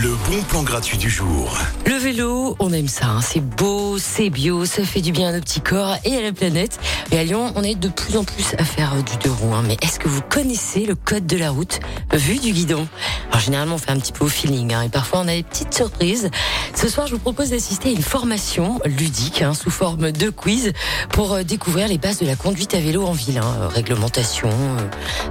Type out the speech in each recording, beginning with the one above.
Le bon plan gratuit du jour. Le vélo, on aime ça. hein. C'est beau, c'est bio, ça fait du bien à nos petits corps et à la planète. Et à Lyon, on est de plus en plus à faire euh, du deux roues. hein. Mais est-ce que vous connaissez le code de la route vu du guidon? Alors généralement, on fait un petit peu au feeling. hein, et parfois, on a des petites surprises. Ce soir, je vous propose d'assister à une formation ludique sous forme de quiz pour euh, découvrir les bases de la conduite à vélo en ville. Euh, Réglementation,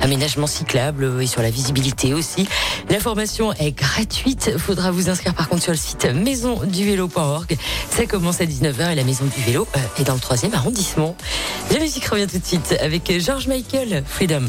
aménagement cyclable et sur la visibilité aussi. La formation est gratuite. Faudra vous inscrire par contre sur le site maisonduvélo.org. Ça commence à 19h et la maison du vélo euh, est dans le troisième arrondissement. La musique revient tout de suite avec George Michael, Freedom.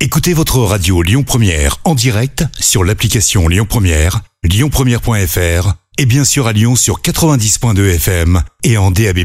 Écoutez votre radio Lyon Première en direct sur l'application Lyon Première, lyonpremière.fr et bien sûr à Lyon sur 90.2 FM et en DAB+.